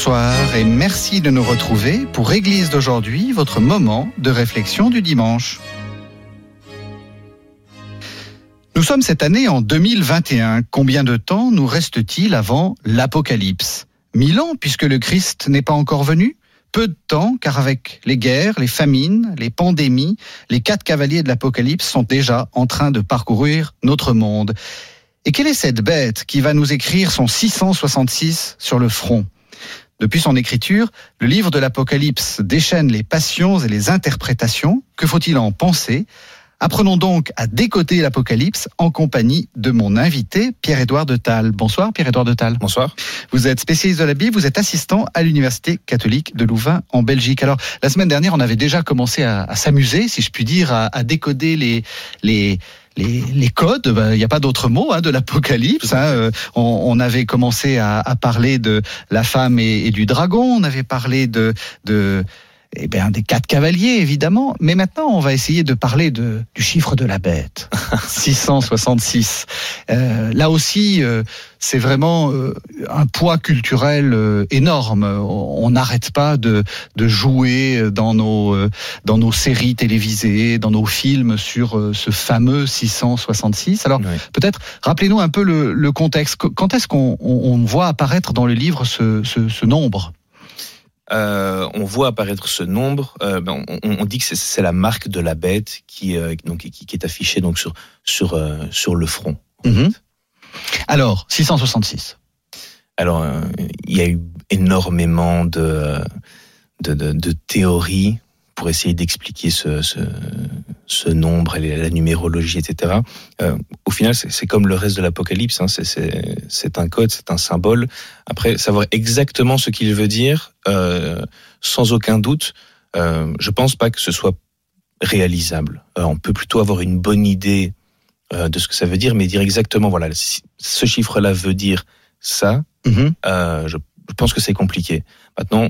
Bonsoir et merci de nous retrouver pour Église d'aujourd'hui, votre moment de réflexion du dimanche. Nous sommes cette année en 2021. Combien de temps nous reste-t-il avant l'Apocalypse? Mille ans puisque le Christ n'est pas encore venu? Peu de temps, car avec les guerres, les famines, les pandémies, les quatre cavaliers de l'Apocalypse sont déjà en train de parcourir notre monde. Et quelle est cette bête qui va nous écrire son 666 sur le front? Depuis son écriture, le livre de l'Apocalypse déchaîne les passions et les interprétations. Que faut-il en penser? Apprenons donc à décoter l'Apocalypse en compagnie de mon invité, Pierre-Édouard de Tal. Bonsoir, Pierre-Édouard de Tal. Bonsoir. Vous êtes spécialiste de la Bible, vous êtes assistant à l'Université catholique de Louvain en Belgique. Alors, la semaine dernière, on avait déjà commencé à, à s'amuser, si je puis dire, à, à décoder les, les, les, codes, ben, il n'y a pas d'autre mot hein, de l'Apocalypse. Hein. Euh, on, avait commencé à, parler de la femme et, du dragon, on avait parlé de eh bien, des quatre cavaliers, évidemment. Mais maintenant, on va essayer de parler de, du chiffre de la bête. 666. Euh, là aussi, euh, c'est vraiment euh, un poids culturel euh, énorme. On n'arrête pas de, de, jouer dans nos, euh, dans nos séries télévisées, dans nos films sur ce fameux 666. Alors, oui. peut-être, rappelez-nous un peu le, le contexte. Quand est-ce qu'on on voit apparaître dans le livre ce, ce, ce nombre? Euh, on voit apparaître ce nombre. Euh, ben, on, on, dit que c'est la marque de la bête qui, euh, donc, qui, qui, est affichée donc sur, sur, sur le front. -hmm. Alors, 666. Alors, il y a eu énormément de, de, de, de théories pour essayer d'expliquer ce, ce, ce, nombre, la numérologie, etc. Euh, au final, c'est comme le reste de l'Apocalypse. Hein, c'est un code, c'est un symbole. Après, savoir exactement ce qu'il veut dire, euh, sans aucun doute, euh, je pense pas que ce soit réalisable. Euh, on peut plutôt avoir une bonne idée de ce que ça veut dire, mais dire exactement, voilà, ce chiffre-là veut dire ça. Mm -hmm. je, je pense que c'est compliqué. Maintenant,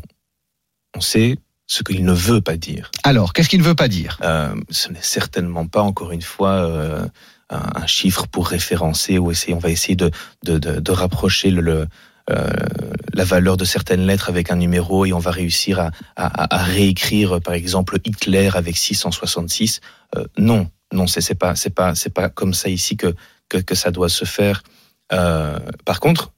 on sait ce qu'il ne veut pas dire. Alors, qu'est-ce qu'il ne veut pas dire? Euh, Ce n'est certainement pas, encore une fois, euh, un, un, chiffre pour référencer ou essayer. On va essayer de, de, de, de rapprocher le, le euh, la valeur de certaines lettres avec un numéro et on va réussir à, à, à réécrire, par exemple, Hitler avec 666. Euh, non, non, c'est pas, c'est pas, c'est pas comme ça ici que que, que ça doit se faire. Par contre,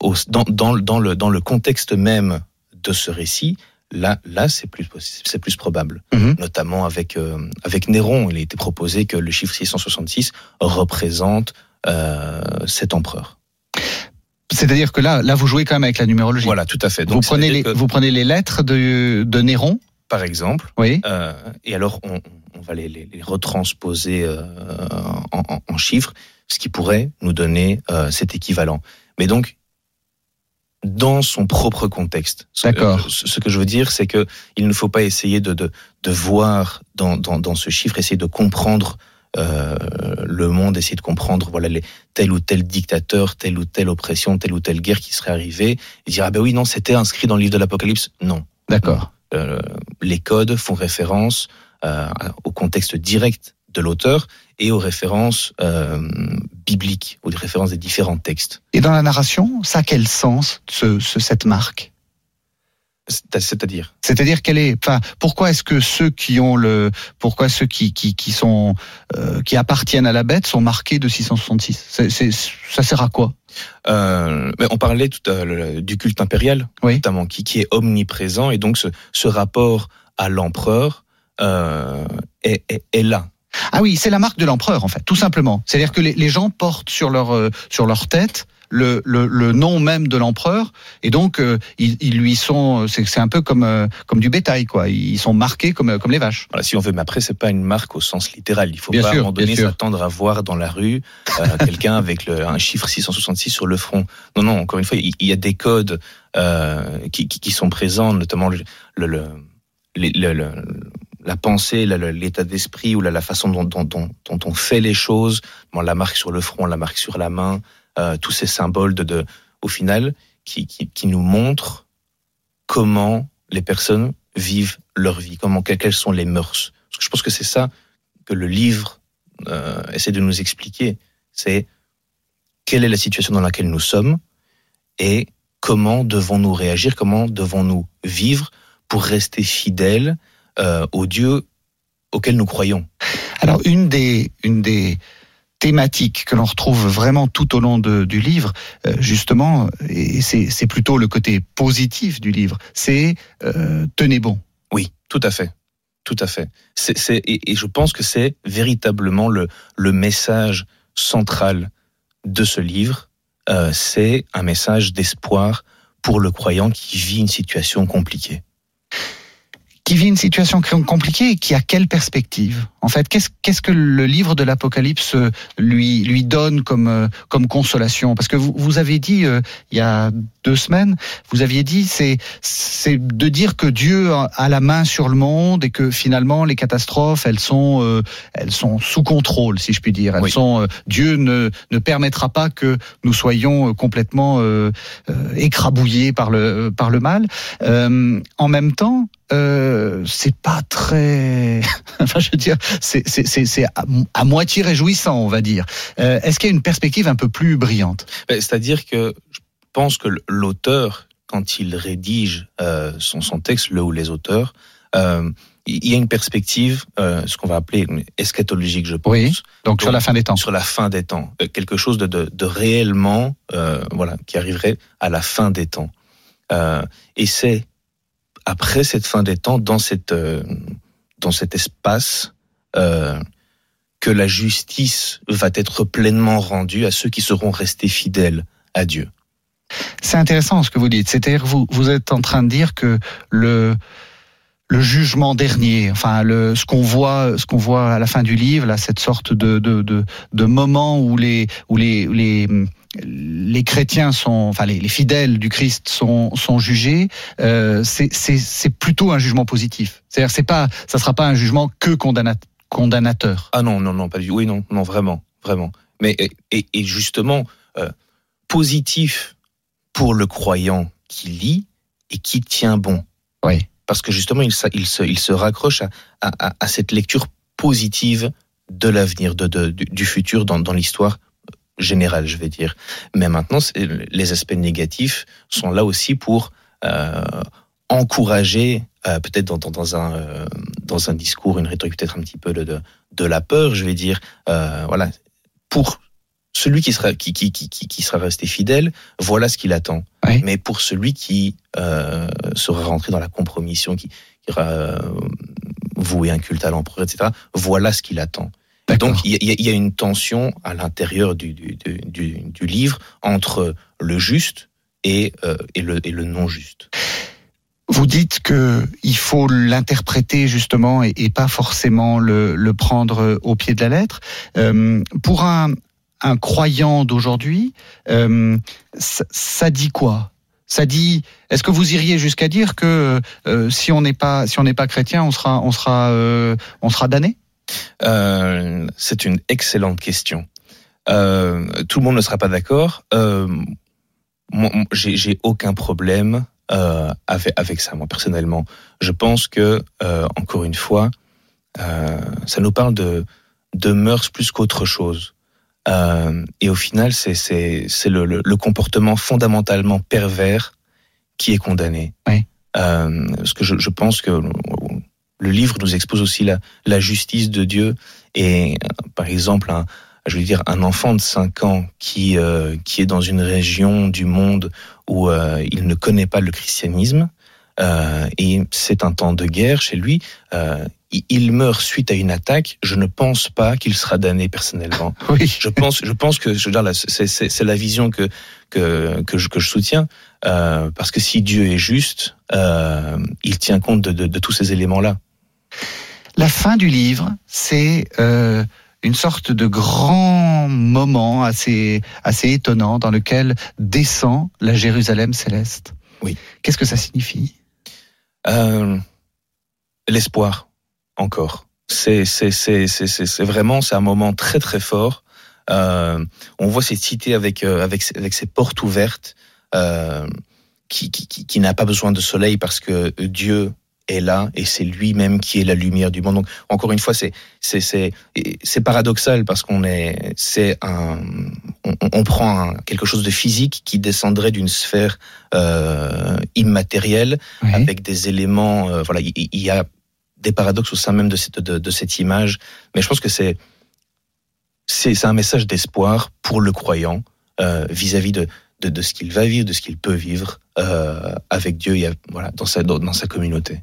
au, dans, dans, dans le dans le contexte même de ce récit, Là, là, c'est plus c'est plus probable, -hmm. notamment avec euh, avec Néron. Il a été proposé que le chiffre 666 représente euh, cet empereur. C'est-à-dire que là, là, vous jouez quand même avec la numérologie. Voilà, tout à fait. Donc, vous prenez les, que... vous prenez les lettres de, de Néron, par exemple. Oui. Euh, et alors, on, on va les, les, les retransposer euh, en, en, en, chiffres, ce qui pourrait nous donner euh, cet équivalent. Mais donc, dans son propre contexte. D'accord. Ce, que je veux dire, c'est que il ne faut pas essayer de, de, de voir dans, dans, dans, ce chiffre, essayer de comprendre euh, le monde, essayer de comprendre voilà les, tel ou tel dictateur, telle ou telle oppression, telle ou telle guerre qui serait arrivée, et dire ah ben oui non c'était inscrit dans le livre de l'Apocalypse. Non. D'accord. Euh, les codes font référence euh, au contexte direct de l'auteur et aux références euh, bibliques, aux références des différents textes. Et dans la narration, ça a quel sens, ce, ce, cette marque? C'est-à-dire? C'est-à-dire quelle est enfin pourquoi est-ce que ceux qui ont le pourquoi ceux qui qui, qui sont euh, qui appartiennent à la bête sont marqués de 666 c'est, c'est, ça sert à quoi? Euh, on parlait tout à, le, du culte impérial oui. notamment qui qui est omniprésent et donc ce, ce rapport à l'empereur euh, est, est, est là ah oui, c'est la marque de l'empereur en fait, tout simplement. C'est-à-dire que les, les, gens portent sur leur euh, sur leur tête le, le, le nom même de l'empereur et donc euh, ils, ils, lui sont c'est un peu comme euh, comme du bétail quoi. Ils sont marqués comme comme les vaches. Voilà, si on veut, mais après c'est pas une marque au sens littéral. Il faut bien pas sûr, à un moment donné s'attendre à voir dans la rue euh, quelqu'un avec le, un chiffre 666 sur le front. Non non, encore une fois, il, y a des codes qui, qui, qui, sont présents, notamment le, le la pensée, l'état d'esprit ou la, façon dont, on fait les choses, la marque sur le front, la marque sur la main, euh, tous ces symboles de, au final, qui, nous montrent comment les personnes vivent leur vie, comment quelles sont les mœurs. Je pense que c'est ça que le livre euh, essaie de nous expliquer. C'est quelle est la situation dans laquelle nous sommes et comment devons-nous réagir, comment devons-nous vivre pour rester fidèles euh, au Dieu auquel nous croyons. Alors une des, une des thématiques que l'on retrouve vraiment tout au long de, du livre, euh, justement, et c'est plutôt le côté positif du livre, c'est euh, tenez bon. Oui, tout à fait. Tout à fait. Et, je pense que c'est véritablement le, le message central de ce livre. Euh, c'est un message d'espoir pour le croyant qui vit une situation compliquée qui vit une situation compliquée et qui a quelle perspective? En fait, qu'est-ce qu'est-ce que le livre de l'Apocalypse euh, lui lui donne comme euh, comme consolation? Parce que vous vous avez dit euh, il y a deux semaines, vous aviez dit c'est c'est de dire que Dieu a la main sur le monde et que finalement les catastrophes elles sont elles sont sous contrôle si je puis dire. Elles sont Dieu ne ne permettra pas que nous soyons complètement écrabouillés par le par le mal. en même temps, euh, c'est pas très. enfin, je veux dire, c'est à, à, moitié réjouissant, on va dire. Euh, Est-ce qu'il y a une perspective un peu plus brillante? Ben, C'est-à-dire que je pense que l'auteur, quand il rédige euh, son, son texte, le ou les auteurs, il y a une perspective, ce qu'on va appeler eschatologique, je pense. Oui, donc, sur la fin des temps. Sur la fin des temps, quelque chose de, de, de réellement, voilà, qui arriverait à la fin des temps. Et c'est après cette fin des temps, dans, cette, euh, dans cet espace, euh, que la justice va être pleinement rendue à ceux qui seront restés fidèles à Dieu. C'est intéressant ce que vous dites. C'est-à-dire vous vous êtes en train de dire que le le jugement dernier, enfin le, ce qu'on voit, ce qu'on voit à la fin du livre, là, cette sorte de de, de, moment où les où les les chrétiens sont, enfin les, les, fidèles du Christ sont, sont jugés, euh, c'est plutôt un jugement positif. C'est-à-dire, c'est pas, ça sera pas un jugement que condamnateur. Ah non, non, non, pas du Oui, non, non, vraiment, vraiment. Mais et, et justement, euh, positif pour le croyant qui lit et qui tient bon. Oui. Parce que justement, il, il, se, il se raccroche à, à, à cette lecture positive de l'avenir, de, de, du futur dans, dans l'histoire général, je vais dire. Mais maintenant, les aspects négatifs sont là aussi pour euh, encourager, euh, peut-être dans, dans, un euh, dans un discours, une rhétorique peut-être un petit peu de, de, la peur, je vais dire. Euh, voilà, pour celui qui sera qui, qui, qui, qui sera resté fidèle, voilà ce qu'il attend. Oui. Mais pour celui qui euh, sera rentré dans la compromission, qui, qui aura voué un culte à l'empereur, etc., voilà ce qu'il attend. Donc il y, y, a une tension à l'intérieur du, du, du, du, livre entre le juste et, euh, et, le, et le non juste. Vous dites que il faut l'interpréter justement et, et, pas forcément le, le, prendre au pied de la lettre. Euh, pour un, un croyant d'aujourd'hui, euh, ça, ça dit quoi? Ça dit, est-ce que vous iriez jusqu'à dire que euh, si on n'est pas si on n'est pas chrétien, on sera on sera on sera damné? Euh, c'est une excellente question. Euh, tout le monde ne sera pas d'accord. Euh, j'ai aucun problème euh, avec, avec ça, moi personnellement. Je pense que, encore une fois, ça nous parle de, de mœurs plus qu'autre chose. et au final, c'est le, le, le, comportement fondamentalement pervers qui est condamné. Oui. parce que je, je pense que le livre nous expose aussi la, la justice de Dieu. Et par exemple, un, je veux dire, un enfant de 5 ans qui, euh, qui est dans une région du monde où euh, il ne connaît pas le christianisme, euh, et c'est un temps de guerre chez lui, euh, il meurt suite à une attaque, je ne pense pas qu'il sera damné personnellement. Oui. Je pense, je pense que, je c'est la vision que que que je, que je soutiens, euh, parce que si Dieu est juste, euh, il tient compte de, de, de tous ces éléments-là. La fin du livre, c'est euh, une sorte de grand moment assez, assez étonnant dans lequel descend la Jérusalem céleste. Oui. Qu'est-ce que ça signifie? Euh, l'espoir, encore. C'est c'est c'est c'est vraiment c'est un moment très très fort. Euh, on voit cette cité avec avec avec ses portes ouvertes, euh, qui qui, qui, qui n'a pas besoin de soleil parce que Dieu est là et c'est lui-même qui est la lumière du monde. Donc encore une fois, c'est c'est c'est c'est paradoxal parce qu'on est c'est un on, on prend un, quelque chose de physique qui descendrait d'une sphère euh, immatérielle Oui. avec des éléments. euh, voilà, il, y a des paradoxes au sein même de cette de, de cette image, mais je pense que c'est c'est c'est un message d'espoir pour le croyant euh, vis-à-vis de, de de ce qu'il va vivre, de ce qu'il peut vivre euh, avec Dieu et voilà dans sa dans sa communauté.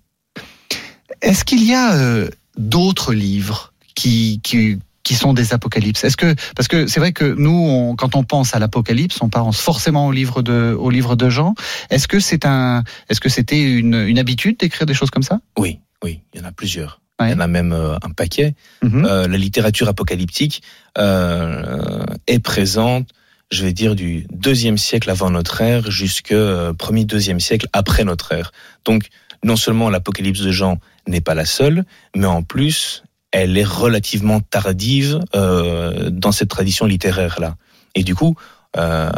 Est-ce qu'il y a euh, d'autres livres qui, qui, qui sont des apocalypses? Est-ce que parce que c'est vrai que nous, on, quand on pense à l'apocalypse, on pense forcément au livre de au livre de Jean. Est-ce que c'est un est-ce que c'était une, une habitude d'écrire des choses comme ça? Oui, oui, il y en a plusieurs. Ouais. Il y en a même euh, un paquet. Mhm. Euh, la littérature apocalyptique euh, est présente, je vais dire, du deuxième siècle avant notre ère jusqu'au premier deuxième siècle après notre ère. Donc, non seulement l'Apocalypse de Jean n'est pas la seule, mais en plus, elle est relativement tardive euh, dans cette tradition littéraire-là. Et du coup, euh,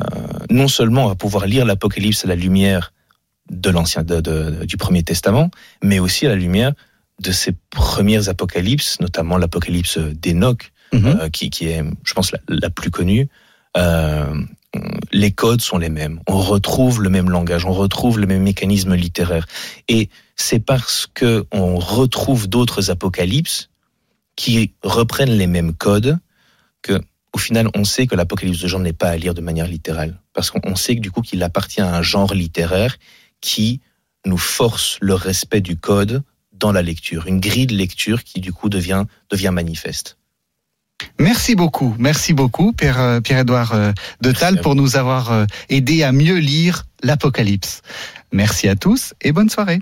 non seulement on va pouvoir lire l'Apocalypse à la lumière de l'ancien, de- de- du Premier Testament, mais aussi à la lumière de ces premières apocalypses, notamment l'apocalypse d'Enoch, Mhm. euh, qui, qui est, je pense, la, la plus connue. Euh, les codes sont les mêmes. On retrouve le même langage, on retrouve le même mécanisme littéraire. Et c'est parce que on retrouve d'autres apocalypses qui reprennent les mêmes codes que, au final, on sait que l'apocalypse de Jean n'est pas à lire de manière littérale. Parce qu'on on sait que du coup qu'il appartient à un genre littéraire qui nous force le respect du code dans la lecture, une grille de lecture qui du coup devient devient manifeste. Merci beaucoup, merci beaucoup Pierre euh, Pierre-Édouard euh, de Tal pour nous avoir euh, aidé à mieux lire l'Apocalypse. Merci à tous et bonne soirée.